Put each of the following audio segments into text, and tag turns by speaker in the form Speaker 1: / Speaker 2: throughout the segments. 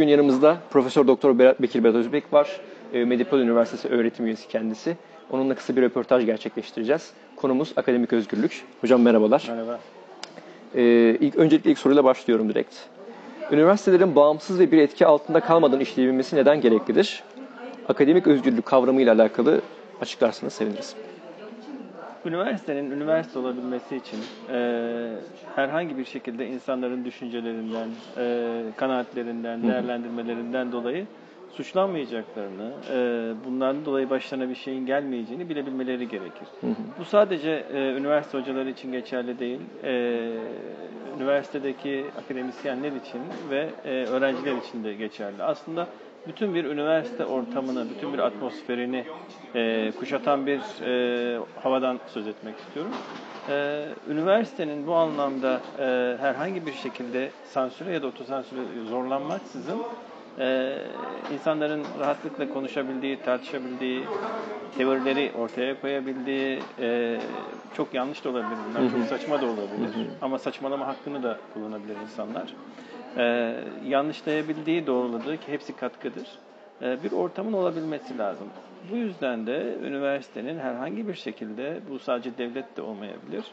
Speaker 1: Bugün yanımızda Profesör Doktor Bekir Berat Özbek var. E, Medipol Üniversitesi öğretim üyesi kendisi. Onunla kısa bir röportaj gerçekleştireceğiz. Konumuz akademik özgürlük. Hocam merhabalar.
Speaker 2: Merhaba.
Speaker 1: Ee, ilk, öncelikle ilk soruyla başlıyorum direkt. Üniversitelerin bağımsız ve bir etki altında kalmadan işleyebilmesi neden gereklidir? Akademik özgürlük kavramıyla alakalı açıklarsanız seviniriz.
Speaker 2: Üniversitenin üniversite olabilmesi için e, herhangi bir şekilde insanların düşüncelerinden, e, kanaatlerinden, değerlendirmelerinden dolayı suçlanmayacaklarını, e, bundan dolayı başlarına bir şeyin gelmeyeceğini bilebilmeleri gerekir.
Speaker 1: Hı hı.
Speaker 2: Bu sadece e, üniversite hocaları için geçerli değil, e, üniversitedeki akademisyenler için ve e, öğrenciler için de geçerli. Aslında bütün bir üniversite ortamını, bütün bir atmosferini e, kuşatan bir e, havadan söz etmek istiyorum. E, üniversitenin bu anlamda e, herhangi bir şekilde sansüre ya da otosansüre zorlanmaksızın e, insanların rahatlıkla konuşabildiği, tartışabildiği, teorileri ortaya koyabildiği, e, çok yanlış da olabilir bunlar, çok saçma da olabilir. Ama saçmalama hakkını da kullanabilir insanlar e, yanlışlayabildiği, doğruladığı ki hepsi katkıdır. E, bir ortamın olabilmesi lazım. Bu yüzden de üniversitenin herhangi bir şekilde, bu sadece devlet de olmayabilir,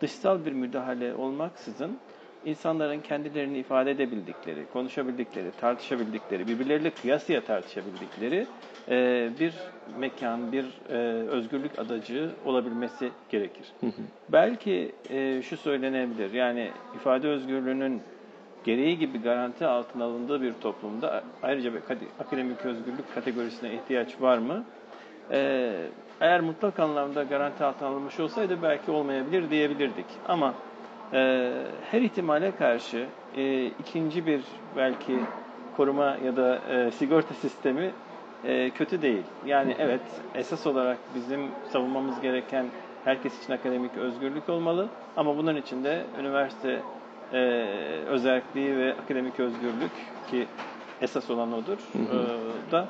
Speaker 2: dışsal bir müdahale olmaksızın insanların kendilerini ifade edebildikleri, konuşabildikleri, tartışabildikleri, birbirleriyle kıyasıya tartışabildikleri e, bir mekan, bir e, özgürlük adacığı olabilmesi gerekir. Belki e, şu söylenebilir, yani ifade özgürlüğünün gereği gibi garanti altına alındığı bir toplumda ayrıca akademik özgürlük kategorisine ihtiyaç var mı? Ee, eğer mutlak anlamda garanti altına alınmış olsaydı belki olmayabilir diyebilirdik. Ama e, her ihtimale karşı e, ikinci bir belki koruma ya da e, sigorta sistemi e, kötü değil. Yani evet esas olarak bizim savunmamız gereken herkes için akademik özgürlük olmalı. Ama bunun için de üniversite e, özelliği ve akademik özgürlük ki esas olan odur. E, da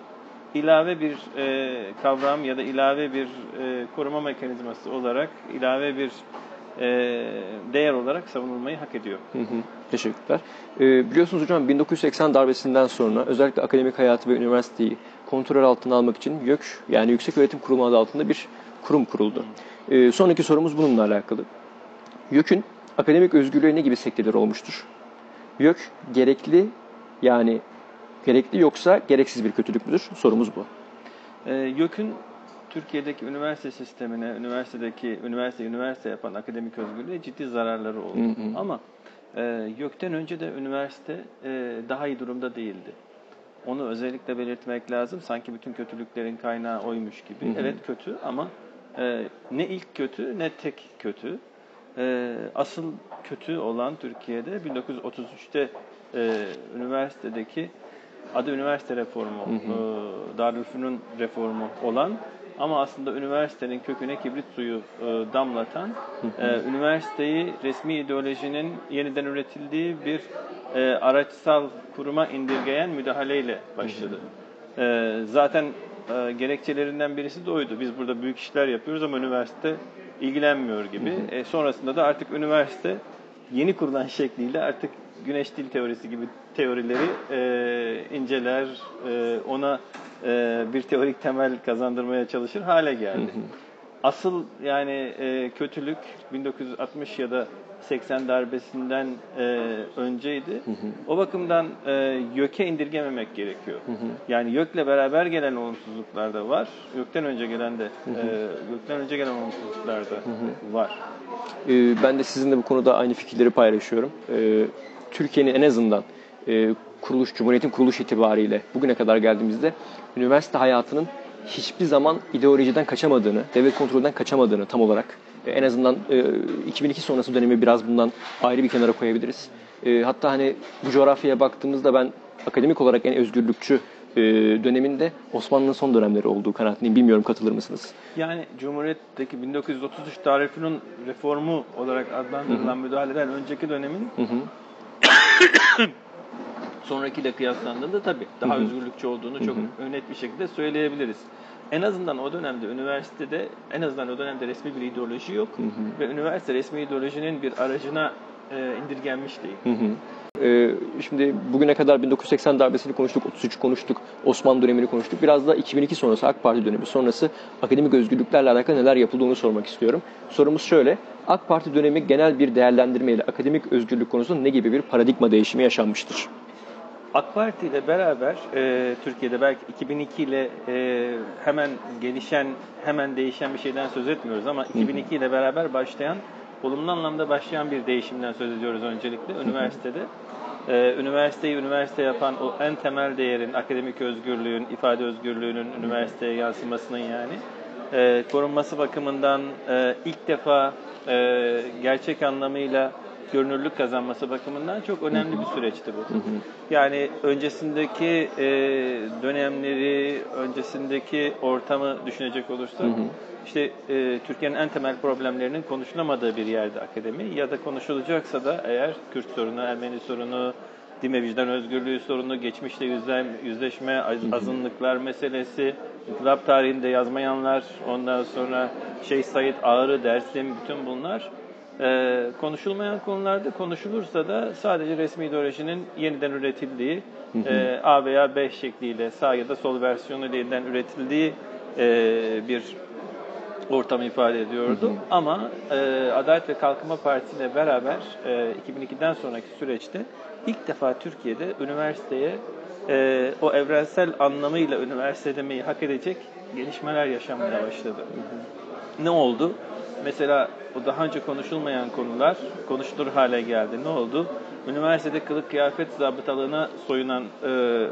Speaker 2: ilave bir e, kavram ya da ilave bir e, koruma mekanizması olarak ilave bir e, değer olarak savunulmayı hak ediyor.
Speaker 1: Hı hı. Teşekkürler. Ee, biliyorsunuz hocam 1980 darbesinden sonra özellikle akademik hayatı ve üniversiteyi kontrol altına almak için YÖK yani Yüksek Öğretim Kurumu adı altında bir kurum kuruldu. Ee, sonraki sorumuz bununla alakalı. YÖK'ün akademik özgürlüğe ne gibi sektörler olmuştur? YÖK gerekli yani gerekli yoksa gereksiz bir kötülük müdür? Sorumuz bu.
Speaker 2: E, YÖK'ün Türkiye'deki üniversite sistemine, üniversitedeki üniversite üniversite yapan akademik özgürlüğe ciddi zararları oldu. Hı hı. Ama e, YÖK'ten önce de üniversite e, daha iyi durumda değildi. Onu özellikle belirtmek lazım. Sanki bütün kötülüklerin kaynağı oymuş gibi. Hı hı. Evet kötü ama e, ne ilk kötü ne tek kötü. E, asıl kötü olan Türkiye'de 1933'te e, üniversitedeki adı üniversite reformu, hı hı. E, Darülfünun reformu olan ama aslında üniversitenin köküne kibrit suyu e, damlatan, hı hı. E, üniversiteyi resmi ideolojinin yeniden üretildiği bir e, araçsal kuruma indirgeyen müdahaleyle başladı. Hı hı. E, zaten e, gerekçelerinden birisi de oydu. Biz burada büyük işler yapıyoruz ama üniversite ilgilenmiyor gibi. Hı hı. E, sonrasında da artık üniversite yeni kurulan şekliyle artık güneş dil teorisi gibi teorileri e, inceler, e, ona e, bir teorik temel kazandırmaya çalışır hale geldi. Hı hı. Asıl yani e, kötülük 1960 ya da 80 darbesinden e, önceydi. Hı hı. O bakımdan e, YÖK'e indirgememek gerekiyor. Hı hı. Yani YÖK'le beraber gelen olumsuzluklar da var. YÖK'ten önce gelen de hı hı. E, YÖK'ten önce gelen olumsuzluklar da hı hı. var.
Speaker 1: E, ben de sizinle bu konuda aynı fikirleri paylaşıyorum. E, Türkiye'nin en azından e, kuruluş, Cumhuriyet'in kuruluş itibariyle bugüne kadar geldiğimizde üniversite hayatının hiçbir zaman ideolojiden kaçamadığını, devlet kontrolünden kaçamadığını tam olarak e, en azından 2002 e, sonrası dönemi biraz bundan ayrı bir kenara koyabiliriz. E, hatta hani bu coğrafyaya baktığımızda ben akademik olarak en özgürlükçü döneminde Osmanlı'nın son dönemleri olduğu kanaatindeyim. Bilmiyorum katılır mısınız?
Speaker 2: Yani Cumhuriyet'teki 1933 tarifinin reformu olarak adlandırılan müdahaleden önceki dönemin. sonrakiyle kıyaslandığında tabii daha Hı-hı. özgürlükçü olduğunu çok Hı-hı. net bir şekilde söyleyebiliriz. En azından o dönemde üniversitede en azından o dönemde resmi bir ideoloji yok Hı-hı. ve üniversite resmi ideolojinin bir aracına e, indirgenmiş değil.
Speaker 1: Ee, şimdi bugüne kadar 1980 darbesini konuştuk, 33 konuştuk, Osmanlı dönemini konuştuk. Biraz da 2002 sonrası AK Parti dönemi sonrası akademik özgürlüklerle alakalı neler yapıldığını sormak istiyorum. Sorumuz şöyle, AK Parti dönemi genel bir değerlendirmeyle akademik özgürlük konusunda ne gibi bir paradigma değişimi yaşanmıştır?
Speaker 2: AK Parti ile beraber e, Türkiye'de belki 2002 ile e, hemen gelişen, hemen değişen bir şeyden söz etmiyoruz ama 2002 ile beraber başlayan, olumlu anlamda başlayan bir değişimden söz ediyoruz öncelikle üniversitede. E, üniversiteyi üniversite yapan o en temel değerin, akademik özgürlüğün, ifade özgürlüğünün üniversiteye yansımasının yani e, korunması bakımından e, ilk defa e, gerçek anlamıyla görünürlük kazanması bakımından çok önemli bir süreçti bu. Yani öncesindeki e, dönemleri, öncesindeki ortamı düşünecek olursak, işte e, Türkiye'nin en temel problemlerinin konuşulamadığı bir yerde akademi ya da konuşulacaksa da eğer Kürt sorunu, Ermeni sorunu, din ve vicdan özgürlüğü sorunu, geçmişte yüzle, yüzleşme, az- azınlıklar meselesi, inkılap tarihinde yazmayanlar, ondan sonra Şeyh Said Ağrı, Dersim, bütün bunlar ee, konuşulmayan konularda konuşulursa da sadece resmi ideolojinin yeniden üretildiği e, A veya B şekliyle sağ ya da sol versiyonu yeniden üretildiği e, bir ortam ifade ediyordu. Ama e, Adalet ve Kalkınma Partisi ile beraber e, 2002'den sonraki süreçte ilk defa Türkiye'de üniversiteye e, o evrensel anlamıyla üniversite demeyi hak edecek gelişmeler yaşanmaya başladı. Ne oldu? Mesela o daha önce konuşulmayan konular konuşulur hale geldi. Ne oldu? Üniversitede kılık kıyafet zabıtalığına soyunan e,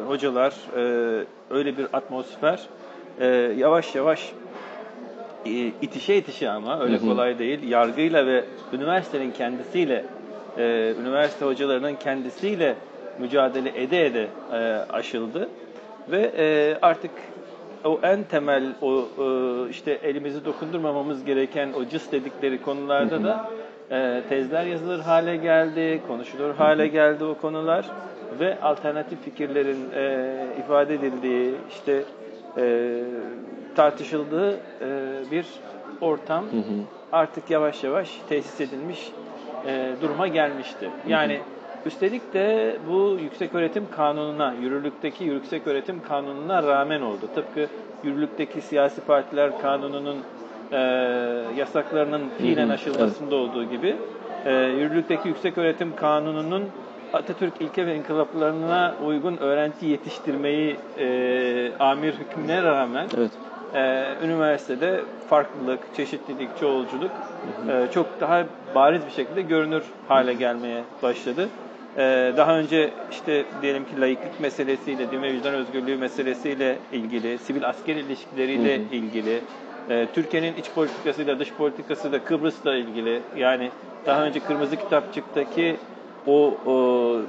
Speaker 2: hocalar, e, öyle bir atmosfer e, yavaş yavaş e, itişe itişe ama öyle kolay değil. Yargıyla ve üniversitenin kendisiyle, e, üniversite hocalarının kendisiyle mücadele ede ede e, aşıldı. Ve e, artık o en temel o e, işte elimizi dokundurmamamız gereken o cıs dedikleri konularda da e, tezler yazılır hale geldi, konuşulur hale geldi o konular ve alternatif fikirlerin e, ifade edildiği işte e, tartışıldığı e, bir ortam artık yavaş yavaş tesis edilmiş e, duruma gelmişti. Yani üstelik de bu yüksek öğretim kanununa, yürürlükteki yüksek öğretim kanununa rağmen oldu. Tıpkı yürürlükteki siyasi partiler kanununun e, yasaklarının fiilen aşılmasında olduğu gibi e, yürürlükteki yüksek öğretim kanununun Atatürk ilke ve inkılaplarına uygun öğrenci yetiştirmeyi e, amir hükmüne rağmen
Speaker 1: Evet.
Speaker 2: e, üniversitede farklılık, çeşitlilik, çoğulculuk e, çok daha bariz bir şekilde görünür hale gelmeye başladı. E, daha önce işte diyelim ki laiklik meselesiyle, din ve vicdan özgürlüğü meselesiyle ilgili, sivil asker ilişkileriyle ilgili, e, Türkiye'nin iç politikasıyla dış politikasıyla Kıbrıs'la ilgili yani daha önce Kırmızı Kitapçık'taki o, o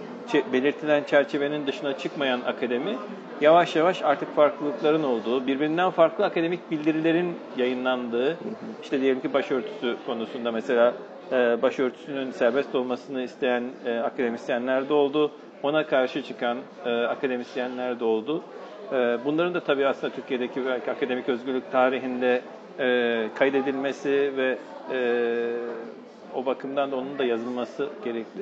Speaker 2: belirtilen çerçevenin dışına çıkmayan akademi yavaş yavaş artık farklılıkların olduğu, birbirinden farklı akademik bildirilerin yayınlandığı, işte diyelim ki başörtüsü konusunda mesela başörtüsünün serbest olmasını isteyen e, akademisyenler de oldu, ona karşı çıkan e, akademisyenler de oldu. E, bunların da tabii aslında Türkiye'deki belki akademik özgürlük tarihinde e, kaydedilmesi ve e, o bakımdan da onun da yazılması gerekli.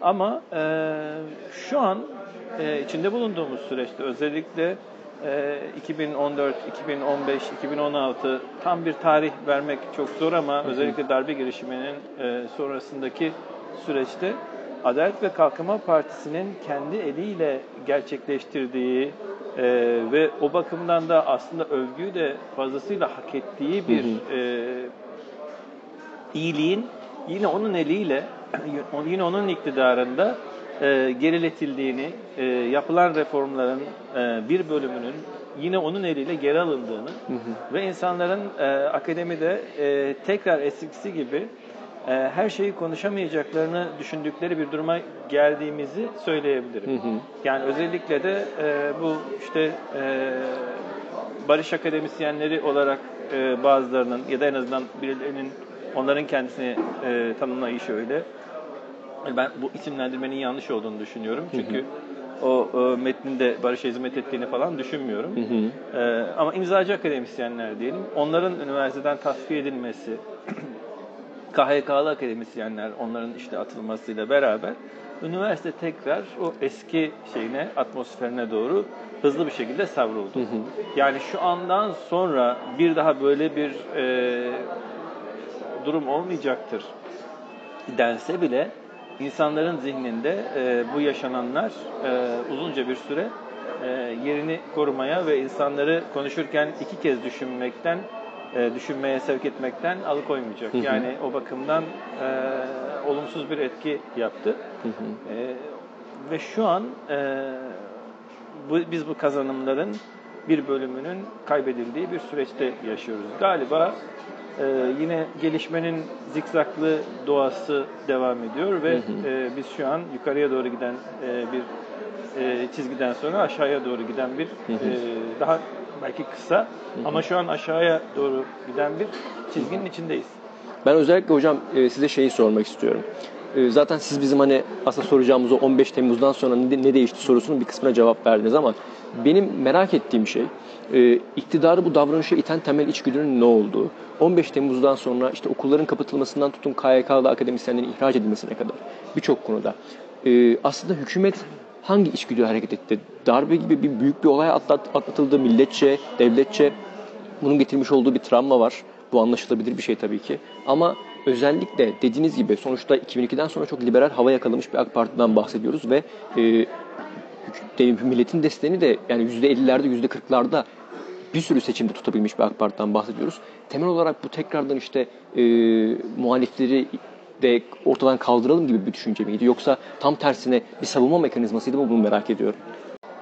Speaker 2: Ama e, şu an e, içinde bulunduğumuz süreçte özellikle e, 2014, 2015, 2016 tam bir tarih vermek çok zor ama özellikle darbe girişiminin e, sonrasındaki süreçte Adalet ve Kalkınma Partisi'nin kendi eliyle gerçekleştirdiği e, ve o bakımdan da aslında övgüyü de fazlasıyla hak ettiği bir e, iyiliğin yine onun eliyle, yine onun iktidarında e, geriletildiğini, e, yapılan reformların e, bir bölümünün yine onun eliyle geri alındığını ve insanların e, akademide e, tekrar eskisi gibi e, her şeyi konuşamayacaklarını düşündükleri bir duruma geldiğimizi söyleyebilirim. Yani özellikle de e, bu işte e, barış akademisyenleri olarak e, bazılarının ya da en azından birilerinin onların kendisini e, tanımlayışı öyle. Ben bu isimlendirmenin yanlış olduğunu düşünüyorum. Çünkü o e, metninde barışa hizmet ettiğini falan düşünmüyorum. E, ama imzacı akademisyenler diyelim. Onların üniversiteden tasfiye edilmesi, KHK'lı akademisyenler onların işte atılmasıyla beraber üniversite tekrar o eski şeyine, atmosferine doğru hızlı bir şekilde savruldu. Yani şu andan sonra bir daha böyle bir e, durum olmayacaktır dense bile insanların zihninde e, bu yaşananlar e, uzunca bir süre e, yerini korumaya ve insanları konuşurken iki kez düşünmekten e, düşünmeye sevk etmekten alıkoymayacak.
Speaker 1: Hı hı.
Speaker 2: Yani o bakımdan e, olumsuz bir etki yaptı.
Speaker 1: Hı hı.
Speaker 2: E, ve şu an e, bu, biz bu kazanımların bir bölümünün kaybedildiği bir süreçte yaşıyoruz. Galiba e, yine gelişmenin zikzaklı doğası devam ediyor ve
Speaker 1: Hı hı.
Speaker 2: e, biz şu an yukarıya doğru giden e, bir e, çizgiden sonra aşağıya doğru giden bir
Speaker 1: Hı hı.
Speaker 2: e, daha belki kısa ama şu an aşağıya doğru giden bir çizginin içindeyiz.
Speaker 1: Ben özellikle hocam e, size şeyi sormak istiyorum. E, Zaten siz bizim hani aslında soracağımız o 15 Temmuz'dan sonra ne ne değişti sorusunun bir kısmına cevap verdiniz ama benim merak ettiğim şey e, iktidarı bu davranışa iten temel içgüdünün ne olduğu. 15 Temmuz'dan sonra işte okulların kapatılmasından tutun KYK'lı akademisyenlerin ihraç edilmesine kadar birçok konuda e, aslında hükümet hangi içgüdüyle hareket etti? Darbe gibi bir büyük bir olay atlat, atlatıldı milletçe, devletçe. Bunun getirmiş olduğu bir travma var. Bu anlaşılabilir bir şey tabii ki. Ama özellikle dediğiniz gibi sonuçta 2002'den sonra çok liberal hava yakalamış bir AK Parti'den bahsediyoruz ve e, milletin desteğini de yani %50'lerde %40'larda bir sürü seçimde tutabilmiş bir AK Parti'den bahsediyoruz. Temel olarak bu tekrardan işte e, muhalifleri de ortadan kaldıralım gibi bir düşünce miydi? Yoksa tam tersine bir savunma mekanizmasıydı mı bunu merak ediyorum.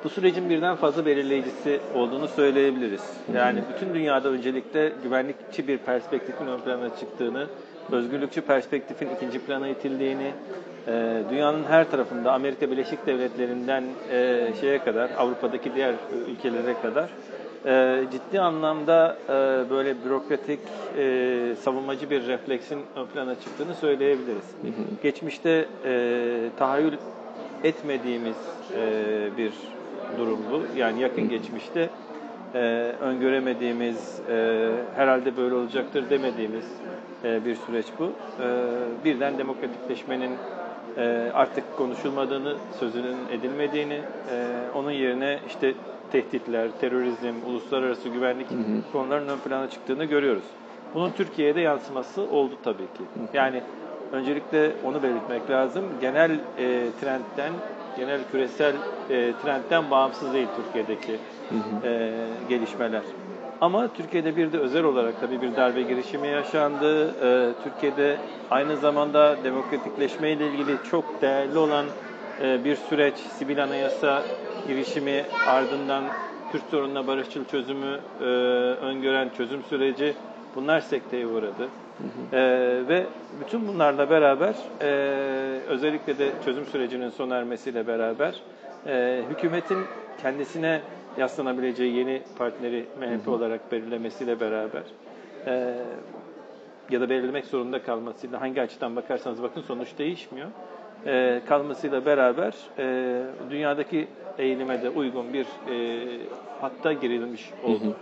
Speaker 2: Bu sürecin birden fazla belirleyicisi olduğunu söyleyebiliriz. Yani bütün dünyada öncelikle güvenlikçi bir perspektifin ön plana çıktığını, özgürlükçü perspektifin ikinci plana itildiğini, e, dünyanın her tarafında Amerika Birleşik Devletleri'nden e, şeye kadar, Avrupa'daki diğer ülkelere kadar e, ciddi anlamda e, böyle bürokratik, e, savunmacı bir refleksin ön plana çıktığını söyleyebiliriz. Geçmişte e, tahayyül etmediğimiz e, bir durum bu. Yani yakın geçmişte e, öngöremediğimiz, e, herhalde böyle olacaktır demediğimiz e, bir süreç bu. E, birden demokratikleşmenin e, artık konuşulmadığını, sözünün edilmediğini, e, onun yerine işte tehditler, terörizm, uluslararası güvenlik konularının ön plana çıktığını görüyoruz. Bunun Türkiye'de yansıması oldu tabii ki. Yani öncelikle onu belirtmek lazım. Genel e, trendten, genel küresel e, trendten bağımsız değil Türkiye'deki e, gelişmeler. Ama Türkiye'de bir de özel olarak tabii bir darbe girişimi yaşandı. E, Türkiye'de aynı zamanda demokratikleşme ile ilgili çok değerli olan e, bir süreç, sivil anayasa girişimi ardından Kürt sorununa barışçıl çözümü e, öngören çözüm süreci bunlar sekteye uğradı. E, ve bütün bunlarla beraber e, özellikle de çözüm sürecinin sona ermesiyle beraber e, hükümetin kendisine yaslanabileceği yeni partneri MHP olarak belirlemesiyle beraber e, ya da belirlemek zorunda kalmasıyla hangi açıdan bakarsanız bakın sonuç değişmiyor. E, kalmasıyla beraber e, dünyadaki eğilime de uygun bir e, hatta girilmiş oldu.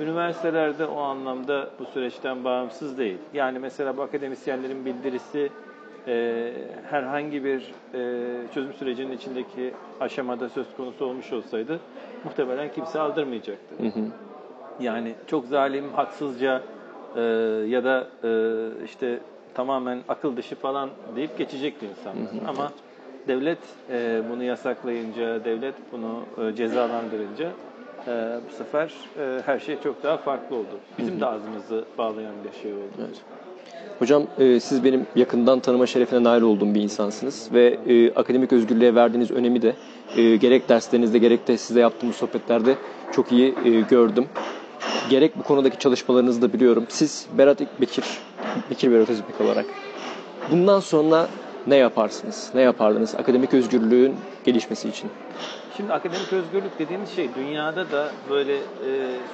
Speaker 2: Üniversitelerde o anlamda bu süreçten bağımsız değil. Yani mesela bu akademisyenlerin bildirisi e, herhangi bir e, çözüm sürecinin içindeki aşamada söz konusu olmuş olsaydı muhtemelen kimse aldırmayacaktı. Yani çok zalim, haksızca e, ya da e, işte tamamen akıl dışı falan deyip geçecekti insanlar. Ama devlet e, bunu yasaklayınca, devlet bunu e, cezalandırınca e, bu sefer e, her şey çok daha farklı oldu. Bizim de ağzımızı bağlayan bir şey oldu.
Speaker 1: Hocam e, siz benim yakından tanıma şerefine nail olduğum bir insansınız ve e, akademik özgürlüğe verdiğiniz önemi de e, gerek derslerinizde gerek de size yaptığımız sohbetlerde çok iyi e, gördüm. Gerek bu konudaki çalışmalarınızı da biliyorum. Siz Berat Bekir, Bekir Berat Özbek olarak bundan sonra ne yaparsınız? Ne yapardınız akademik özgürlüğün gelişmesi için?
Speaker 2: Şimdi akademik özgürlük dediğimiz şey dünyada da böyle e,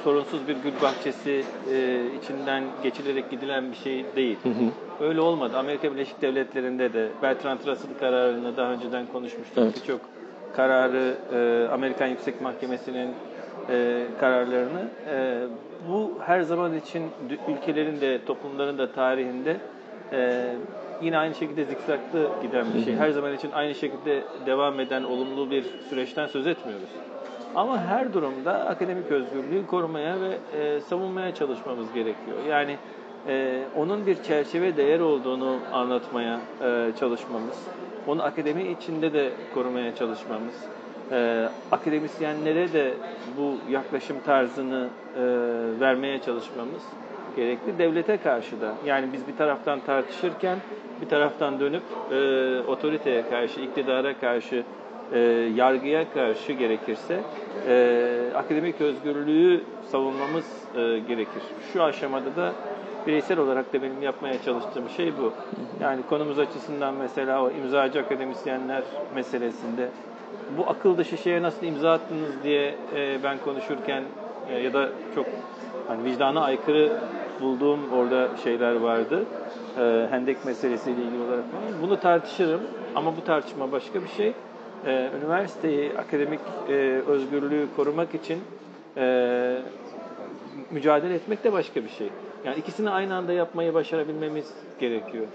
Speaker 2: sorunsuz bir gül bahçesi e, içinden geçilerek gidilen bir şey değil. Öyle olmadı. Amerika Birleşik Devletleri'nde de Bertrand Russell kararını daha önceden konuşmuştuk.
Speaker 1: Evet.
Speaker 2: Birçok kararı e, Amerikan Yüksek Mahkemesi'nin e, kararlarını e, bu her zaman için ülkelerin de toplumların da tarihinde e, yine aynı şekilde zikzaklı giden bir şey. Her zaman için aynı şekilde devam eden olumlu bir süreçten söz etmiyoruz. Ama her durumda akademik özgürlüğü korumaya ve e, savunmaya çalışmamız gerekiyor. Yani e, onun bir çerçeve değer olduğunu anlatmaya e, çalışmamız, onu akademi içinde de korumaya çalışmamız, e, akademisyenlere de bu yaklaşım tarzını e, vermeye çalışmamız gerekli. Devlete karşı da yani biz bir taraftan tartışırken bir taraftan dönüp e, otoriteye karşı, iktidara karşı, e, yargıya karşı gerekirse e, akademik özgürlüğü savunmamız e, gerekir. Şu aşamada da bireysel olarak da benim yapmaya çalıştığım şey bu. Yani konumuz açısından mesela o imzacı akademisyenler meselesinde bu akıl dışı şeye nasıl imza attınız diye e, ben konuşurken e, ya da çok hani vicdana aykırı bulduğum orada şeyler vardı. E, hendek meselesiyle ilgili olarak falan. Bunu tartışırım ama bu tartışma başka bir şey. E, üniversiteyi, akademik e, özgürlüğü korumak için e, mücadele etmek de başka bir şey. Yani ikisini aynı anda yapmayı başarabilmemiz gerekiyor.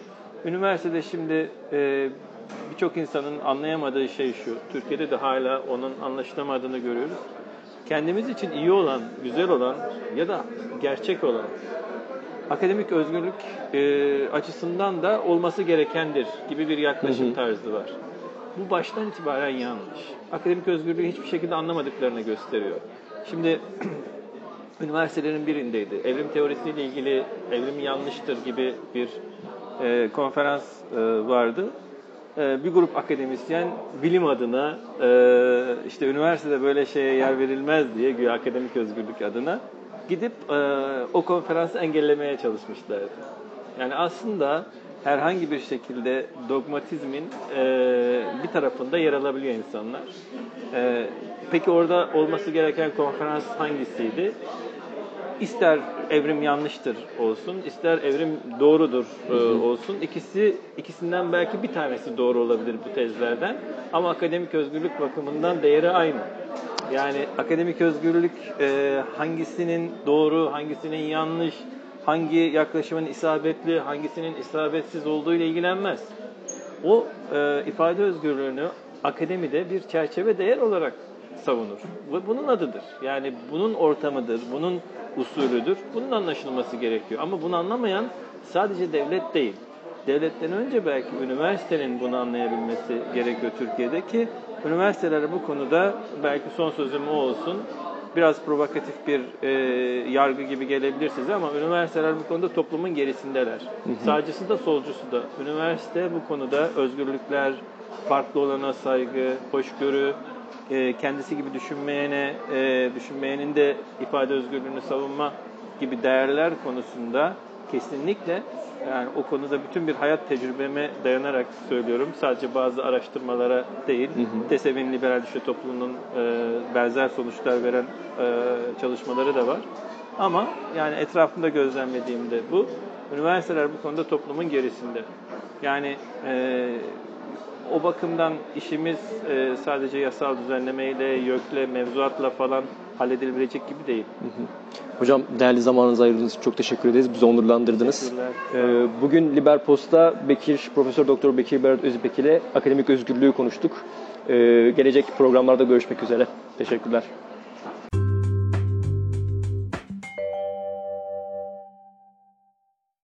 Speaker 2: Üniversitede şimdi e, birçok insanın anlayamadığı şey şu. Türkiye'de de hala onun anlaşılamadığını görüyoruz. Kendimiz için iyi olan, güzel olan ya da gerçek olan akademik özgürlük e, açısından da olması gerekendir gibi bir yaklaşım tarzı var. Bu baştan itibaren yanlış. Akademik özgürlüğü hiçbir şekilde anlamadıklarını gösteriyor. Şimdi üniversitelerin birindeydi. Evrim teorisiyle ilgili evrim yanlıştır gibi bir e, konferans e, vardı. E, bir grup akademisyen bilim adına e, işte üniversitede böyle şeye yer verilmez diye güya akademik özgürlük adına gidip e, o konferansı engellemeye çalışmışlardı. Yani aslında herhangi bir şekilde dogmatizmin e, bir tarafında yer alabiliyor insanlar. Peki orada olması gereken konferans hangisiydi? İster evrim yanlıştır olsun, ister evrim doğrudur e, olsun. İkisi ikisinden belki bir tanesi doğru olabilir bu tezlerden. Ama akademik özgürlük bakımından değeri aynı. Yani akademik özgürlük e, hangisinin doğru, hangisinin yanlış, hangi yaklaşımın isabetli, hangisinin isabetsiz olduğu ile ilgilenmez. O e, ifade özgürlüğünü akademide bir çerçeve değer olarak savunur. Bunun adıdır. Yani bunun ortamıdır, bunun usulüdür. Bunun anlaşılması gerekiyor. Ama bunu anlamayan sadece devlet değil. Devletten önce belki üniversitenin bunu anlayabilmesi gerekiyor Türkiye'de ki üniversiteler bu konuda belki son sözüm o olsun. Biraz provokatif bir e, yargı gibi gelebilir size ama üniversiteler bu konuda toplumun gerisindeler. Sağcısı da solcusu da. Üniversite bu konuda özgürlükler, farklı olana saygı, hoşgörü, e, kendisi gibi düşünmeyene, e, düşünmeyenin de ifade özgürlüğünü savunma gibi değerler konusunda kesinlikle yani o konuda bütün bir hayat tecrübeme dayanarak söylüyorum. Sadece bazı araştırmalara değil, TESEV'in liberal düşe toplumunun e, benzer sonuçlar veren e, çalışmaları da var. Ama yani etrafımda gözlemlediğimde bu, üniversiteler bu konuda toplumun gerisinde. Yani e, o bakımdan işimiz e, sadece yasal düzenlemeyle, YÖK'le, mevzuatla falan halledilebilecek gibi değil.
Speaker 1: Hocam değerli zamanınızı ayırdığınız için çok teşekkür ederiz. Bizi onurlandırdınız. Ee, bugün Liberpost'ta Bekir, Profesör Doktor Bekir Berat Özbek ile akademik özgürlüğü konuştuk. Ee, gelecek programlarda görüşmek üzere. Teşekkürler.